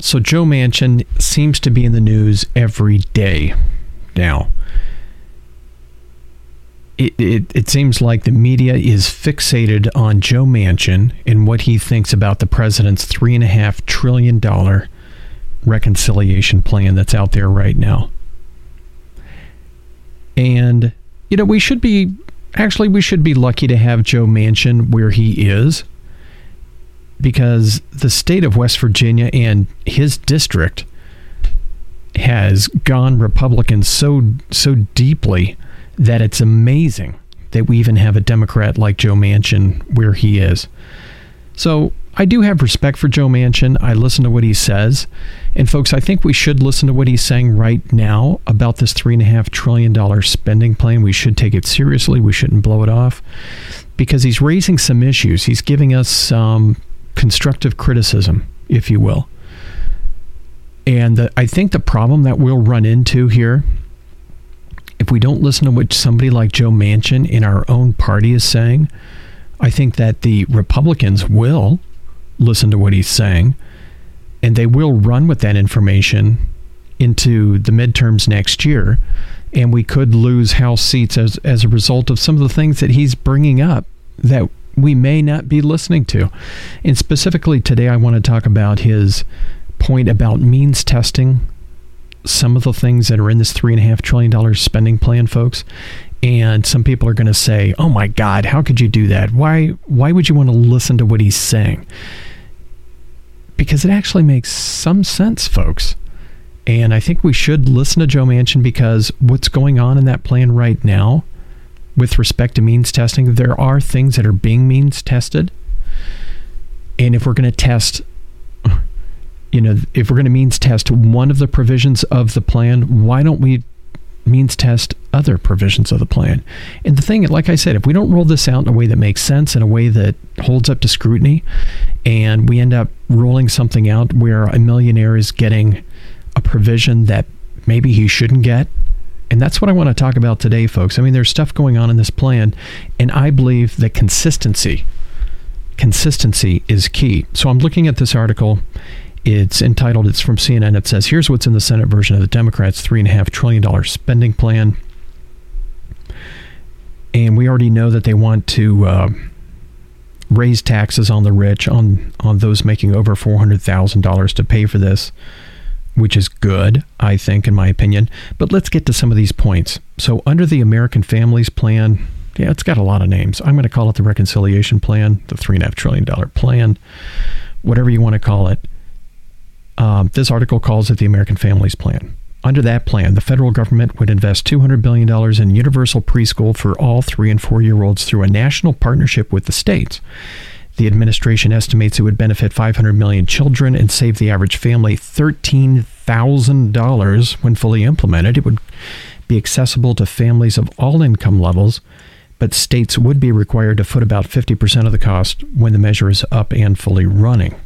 So Joe Manchin seems to be in the news every day now. It, it, it seems like the media is fixated on Joe Manchin and what he thinks about the president's $3.5 trillion reconciliation plan that's out there right now. And, you know, we should be, actually, we should be lucky to have Joe Manchin where he is because the state of West Virginia and his district has gone Republican so so deeply that it's amazing that we even have a Democrat like Joe Manchin where he is. So I do have respect for Joe Manchin. I listen to what he says. And folks, I think we should listen to what he's saying right now about this $3.5 trillion spending plan. We should take it seriously. We shouldn't blow it off because he's raising some issues. He's giving us some constructive criticism, if you will. And the, I think the problem that we'll run into here, if we don't listen to what somebody like Joe Manchin in our own party is saying, I think that the Republicans will listen to what he's saying and they will run with that information into the midterms next year. And we could lose House seats as, as a result of some of the things that he's bringing up that we may not be listening to. And specifically today, I want to talk about his point about means testing some of the things that are in this $3.5 trillion spending plan, folks. And some people are going to say, oh my God, how could you do that? Why, why would you want to listen to what he's saying? Because it actually makes some sense, folks. And I think we should listen to Joe Manchin because what's going on in that plan right now with respect to means testing, there are things that are being means tested. And if we're going to test, you know, if we're going to means test one of the provisions of the plan, why don't we means test other provisions of the plan? And the thing, like I said, if we don't roll this out in a way that makes sense, in a way that holds up to scrutiny, and we end up rolling something out where a millionaire is getting a provision that maybe he shouldn't get and that's what I want to talk about today, folks. I mean, there's stuff going on in this plan, and I believe that consistency, consistency is key. So I'm looking at this article. It's entitled, it's from CNN. It says, Here's what's in the Senate version of the Democrats' $3.5 trillion spending plan. And we already know that they want to uh, raise taxes on the rich, on, on those making over $400,000 to pay for this which is good, I think, in my opinion. But let's get to some of these points. So, under the American Families Plan, yeah, it's got a lot of names. I'm going to call it the Reconciliation Plan, the $3.5 trillion plan, whatever you want to call it. Um, this article calls it the American Families Plan. Under that plan, the federal government would invest $200 billion in universal preschool for all three and four year olds through a national partnership with the states. The administration estimates it would benefit 500 million children and save the average family $13,000 when fully implemented. It would be accessible to families of all income levels, but states would be required to foot about 50% of the cost when the measure is up and fully running.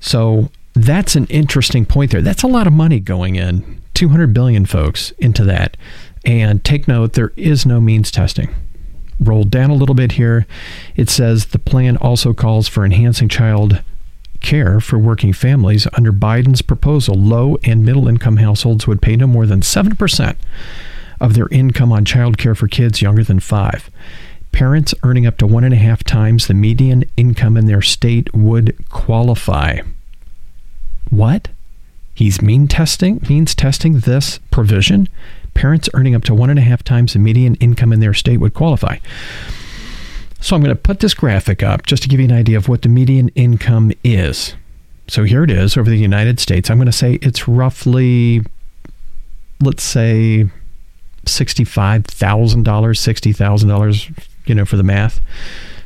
So that's an interesting point there. That's a lot of money going in, 200 billion folks into that. And take note, there is no means testing rolled down a little bit here. It says the plan also calls for enhancing child care for working families. Under Biden's proposal, low and middle income households would pay no more than 7% of their income on child care for kids younger than five. Parents earning up to one and a half times the median income in their state would qualify. What? He's mean testing means testing this provision parents earning up to one and a half times the median income in their state would qualify. So I'm going to put this graphic up just to give you an idea of what the median income is. So here it is over the United States. I'm going to say it's roughly, let's say, $65,000, $60,000, you know, for the math.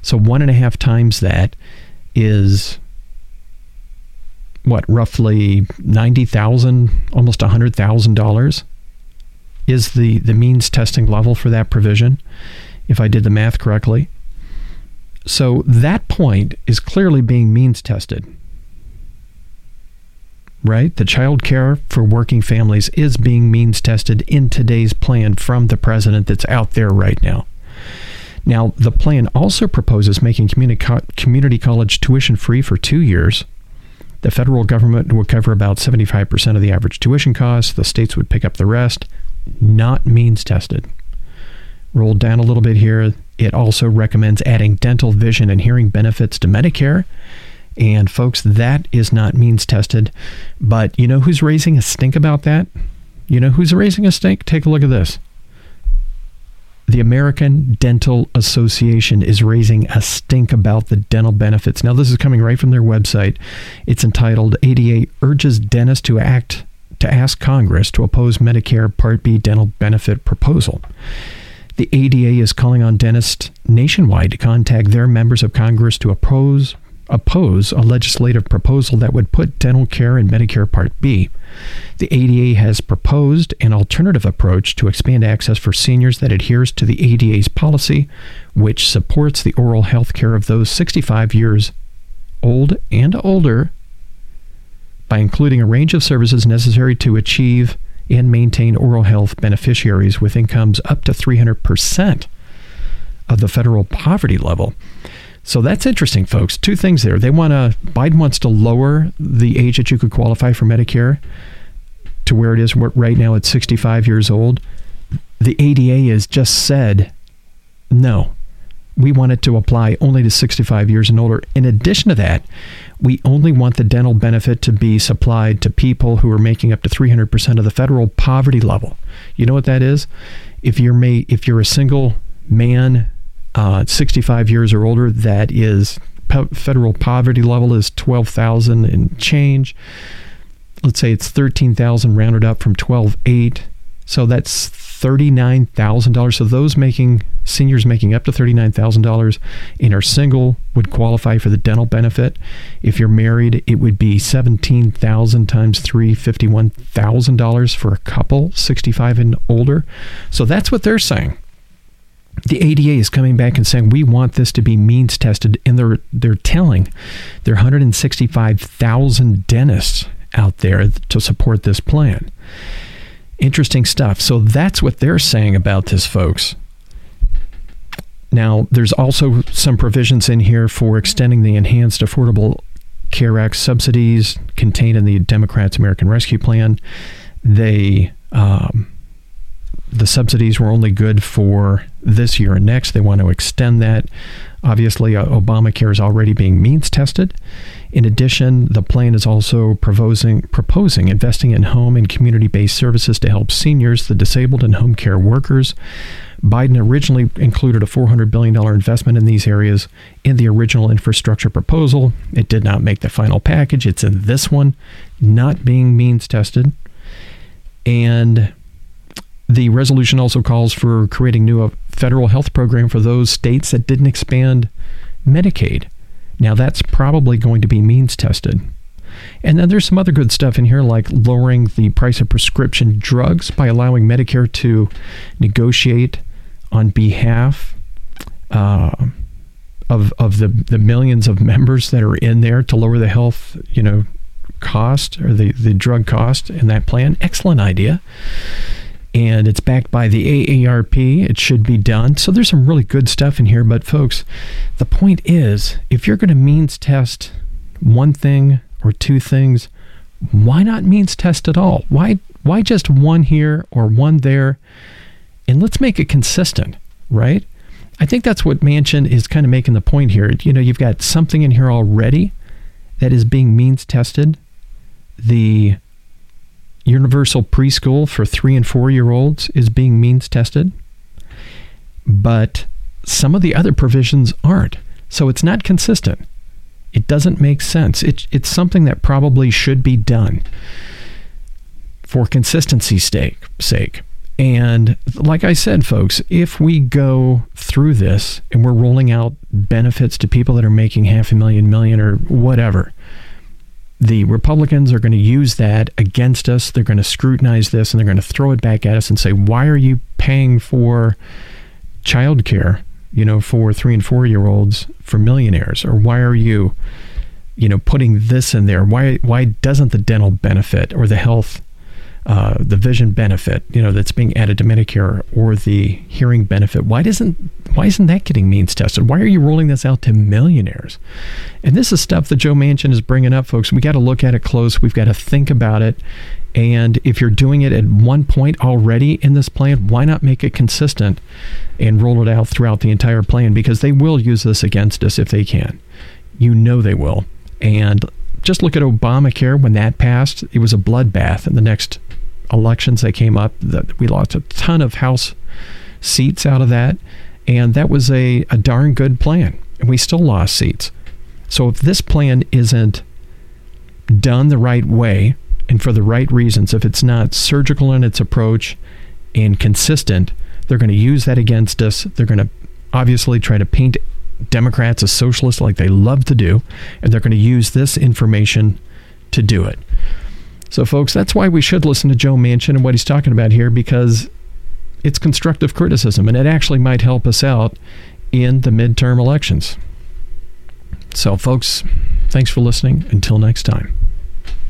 So one and a half times that is what, roughly 90,000, almost $100,000 is the, the means testing level for that provision, if I did the math correctly. So that point is clearly being means tested. Right? The child care for working families is being means tested in today's plan from the president that's out there right now. Now, the plan also proposes making community, co- community college tuition free for two years The federal government would cover about 75% of the average tuition costs. The states would pick up the rest. Not means tested. Rolled down a little bit here. It also recommends adding dental, vision, and hearing benefits to Medicare. And folks, that is not means tested. But you know who's raising a stink about that? You know who's raising a stink? Take a look at this. The American Dental Association is raising a stink about the dental benefits. Now, this is coming right from their website. It's entitled ADA Urges Dentists to Act to Ask Congress to Oppose Medicare Part B Dental Benefit Proposal. The ADA is calling on dentists nationwide to contact their members of Congress to oppose oppose a legislative proposal that would put dental care in Medicare Part B. The ADA has proposed an alternative approach to expand access for seniors that adheres to the ADA's policy, which supports the oral health care of those 65 years old and older by including a range of services necessary to achieve and maintain oral health beneficiaries with incomes up to 300% of the federal poverty level. So that's interesting, folks. Two things there. They want to, Biden wants to lower the age that you could qualify for Medicare to where it is right now at 65 years old. The ADA has just said, no, we want it to apply only to 65 years and older. In addition to that, we only want the dental benefit to be supplied to people who are making up to 300% of the federal poverty level. You know what that is? If you're ma- if you're a single man uh, 65 years or older that is federal poverty level is 12,000 and change. Let's say it's 13,000 rounded up from 12.8. So that's $39,000. So those making seniors making up to $39,000 and are single would qualify for the dental benefit. If you're married, it would be 17,000 times 3, $51,000 for a couple 65 and older. So that's what they're saying the ADA is coming back and saying we want this to be means tested, and they're they're telling their 165,000 dentists out there to support this plan. Interesting stuff. So that's what they're saying about this, folks. Now, there's also some provisions in here for extending the Enhanced Affordable Care Act subsidies contained in the Democrats' American Rescue Plan. They um, the subsidies were only good for this year and next. They want to extend that. Obviously, uh, Obamacare is already being means tested. In addition, the plan is also proposing, proposing investing in home and community based services to help seniors, the disabled, and home care workers. Biden originally included a $400 billion investment in these areas in the original infrastructure proposal. It did not make the final package. It's in this one, not being means tested. And the resolution also calls for creating new uh, federal health program for those states that didn't expand Medicaid. Now that's probably going to be means tested. And then there's some other good stuff in here, like lowering the price of prescription drugs by allowing Medicare to negotiate on behalf uh, of of the the millions of members that are in there to lower the health, you know, cost or the the drug cost in that plan. Excellent idea and it's backed by the AARP. It should be done. So there's some really good stuff in here. But folks, the point is if you're going to means test one thing or two things, why not means test at all? Why why just one here or one there? And let's make it consistent, right? I think that's what Manchin is kind of making the point here. You know, you've got something in here already that is being means tested. The universal preschool for three and four year olds is being means tested, but some of the other provisions aren't. So it's not consistent. It doesn't make sense. It, it's something that probably should be done for consistency's sake, sake. And like I said, folks, if we go through this and we're rolling out benefits to people that are making half a million, million, or whatever, the Republicans are going to use that against us. They're going to scrutinize this and they're going to throw it back at us and say, why are you paying for child care, you know, for three and four year olds for millionaires? Or why are you, you know, putting this in there? Why, why doesn't the dental benefit or the health uh, the vision benefit, you know, that's being added to Medicare, or the hearing benefit. Why doesn't why isn't that getting means tested? Why are you rolling this out to millionaires? And this is stuff that Joe Manchin is bringing up, folks. We got to look at it close. We've got to think about it. And if you're doing it at one point already in this plan, why not make it consistent and roll it out throughout the entire plan? Because they will use this against us if they can. You know they will. And just look at Obamacare when that passed. It was a bloodbath in the next elections that came up. That we lost a ton of House seats out of that, and that was a, a darn good plan. And we still lost seats. So if this plan isn't done the right way and for the right reasons, if it's not surgical in its approach and consistent, they're going to use that against us. They're going to obviously try to paint Democrats a socialist, like they love to do, and they're going to use this information to do it. So, folks, that's why we should listen to Joe Manchin and what he's talking about here because it's constructive criticism and it actually might help us out in the midterm elections. So, folks, thanks for listening. Until next time.